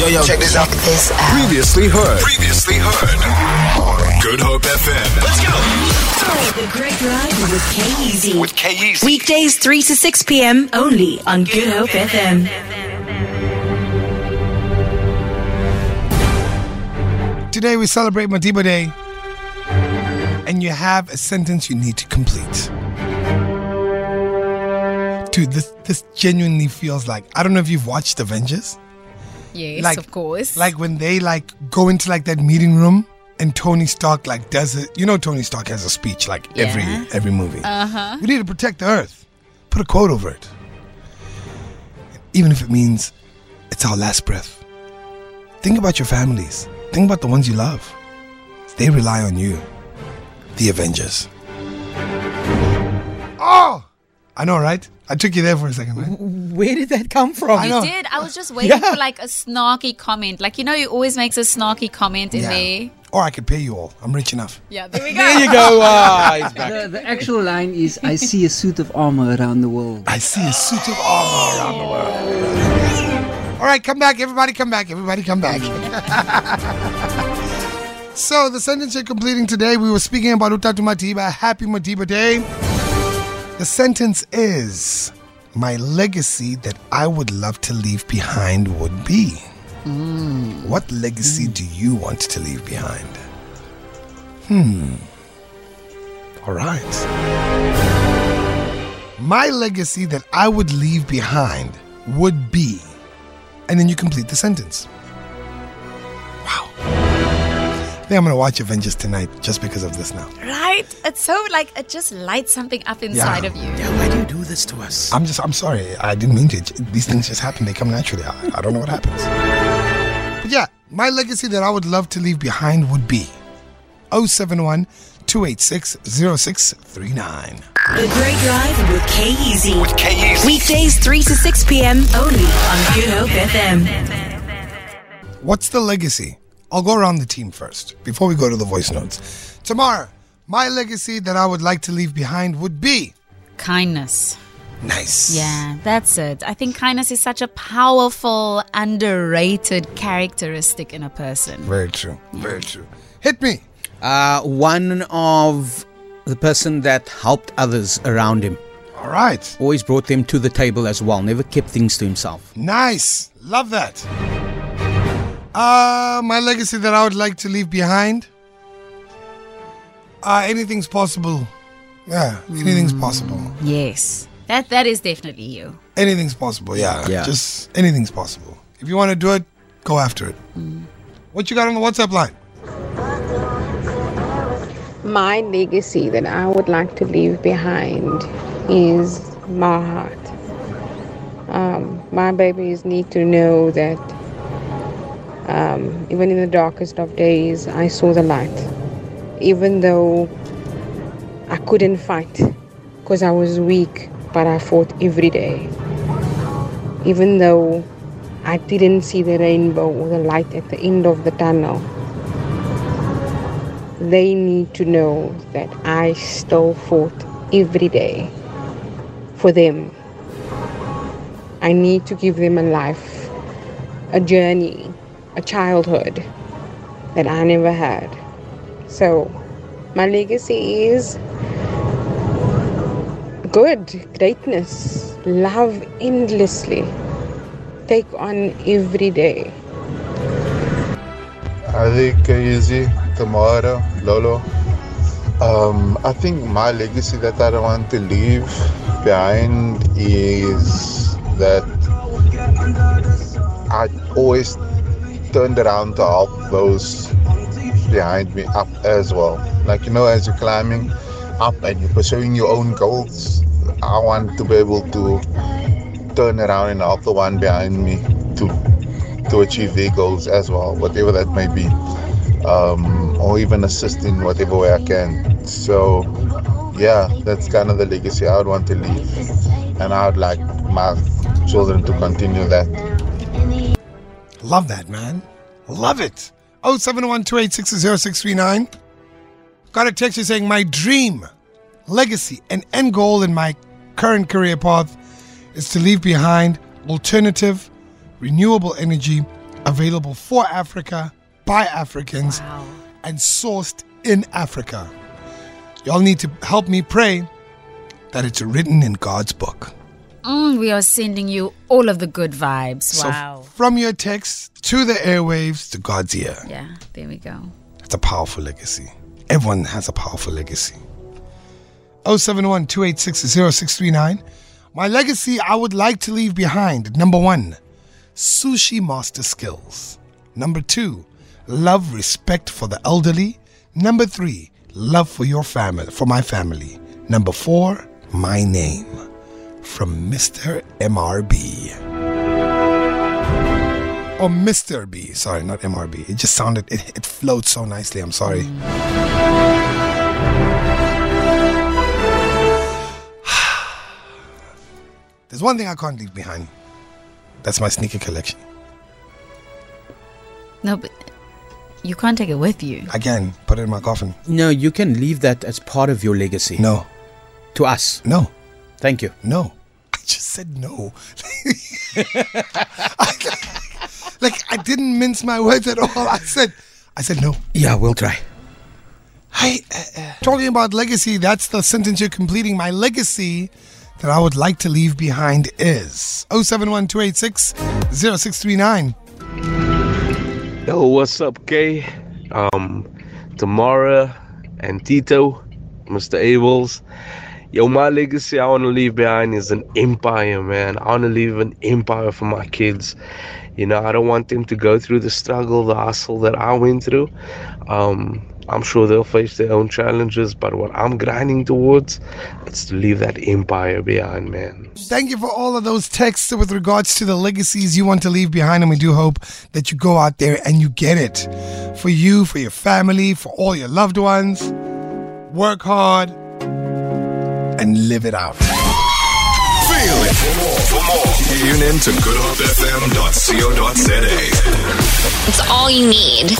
Yo, yo, check this out. This out. Previously heard. Previously heard. Good Hope FM. Let's go. The Great Drive with K Easy. With K-Easy. Weekdays 3 to 6 p.m. only on Good Hope FM. Today we celebrate Madiba Day, and you have a sentence you need to complete. Dude, this this genuinely feels like I don't know if you've watched Avengers. Yes, Like- of course. Like when they like go into like that meeting room and Tony Stark like does it. You know Tony Stark has a speech like every every movie. Uh-huh. We need to protect the earth. Put a quote over it. Even if it means it's our last breath. Think about your families. Think about the ones you love. They rely on you. The Avengers. Oh! I know, right? I took you there for a second, right? Where did that come from? I know. did. I was just waiting Yeah. for like a snarky comment. Like you know, he always makes a snarky comment in there. Or I could pay you all. I'm rich enough. Yeah, there we go. There you go. Ah, he's back. The, the actual line is I see a suit of armor around the world. I see a suit of armor around the world. All right, come back, everybody, come back, everybody, come back. so, the sentence you're completing today, we were speaking about Utatu Madiba. Happy Madiba Day. The sentence is My legacy that I would love to leave behind would be. What legacy do you want to leave behind? Hmm. All right. My legacy that I would leave behind would be. And then you complete the sentence. Think I'm going to watch Avengers tonight just because of this now. Right? It's so like it just lights something up inside Yeah. of you. Yeah, why do you do this to us? I'm just, I'm sorry. I didn't mean to. These things just happen. They come naturally. I, I don't know what happens. But yeah, my legacy that I would love to leave behind would be 071 286 0639. The Great Drive with K Easy. With K-Easy. Weekdays 3 to 6 p.m. only on Good Hope FM. What's the legacy? I'll go around the team first before we go to the voice notes. Tomorrow, my legacy that I would like to leave behind would be Kindness. nice. Yeah, that's it. I think kindness is such a powerful, underrated characteristic in a person. Very true. Very true. Hit me. Uh, one of the person that helped others around him. All right. Always brought them to the table as well. Never kept things to himself. Nice. Love that. Uh, my legacy that I would like to leave behind. Uh, anything's possible. Yeah, anything's possible. Yes. That that is definitely you. Anything's possible. Yeah. Yeah. Just anything's possible. If you want to do it, go after it. What you got on the WhatsApp line? My legacy that I would like to leave behind is my heart. Um, my babies need to know that um, even in the darkest of days, I saw the light. Even though I couldn't fight because I was weak, but I fought every day. Even though I didn't see the rainbow or the light at the end of the tunnel, they need to know that I still fought every day for them. I need to give them a life, a journey, a childhood that I never had. So, my legacy is good, greatness, love endlessly, take on every day. I think Lolo. Um, I think my legacy that I don't want to leave behind is that I always turned around to help those behind me up as well. Like you know, as you're climbing up and you're pursuing your own goals, I want to be able to turn around and help the one behind me to to achieve their goals as well, whatever that may be, um, or even assist in whatever way I can. So, yeah, that's kind of the legacy I would want to leave, and I would like my children to continue that. Love that, man. Love it. 071 Got a text saying, My dream, legacy, and end goal in my current career path is to leave behind alternative, renewable energy, available for Africa by Africans Wow. and sourced in Africa. Y'all need to help me pray that it's written in God's book. Mm, we are sending you all of the good vibes. So Wow. from your text to the airwaves to God's ear. yeah, there we go. It's a powerful legacy. Everyone has a powerful legacy. 071 0639. My legacy I would like to leave behind. Number one, sushi master skills. Number two, love, respect for the elderly. Number three, love for your family, for my family. Number four, my name from Mr. MRB. Or oh, Mr. B. Sorry, not MRB. It just sounded, it, it flowed so nicely. I'm sorry. There's one thing I can't leave behind. That's my sneaker collection. No, but you can't take it with you. Again, put it in my coffin. No, you can leave that as part of your legacy. No, To us. no, Thank you. no. I just said no. like I didn't mince my words at all. I said, I said no. Yeah, we'll try. Hi, uh, uh, talking about legacy, that's the sentence you're completing. My legacy that I would like to leave behind is 071286 0639. Yo, what's up, Kay? Um, Tamara and Tito, Mr. Abels. Yo, my legacy I want to leave behind is an empire, man. I want to leave an empire for my kids. You know, I don't want them to go through the struggle, the hustle that I went through. Um, I'm sure they'll face their own challenges, but what I'm grinding towards is to leave that empire behind, man. Thank you for all of those texts with regards to the legacies you want to leave behind. And we do hope that you go out there and you get it for you, for your family, for all your loved ones. Work hard and live it out. Feel it. For more, for more, tune in to goodhopefm.co.za. It's all you need.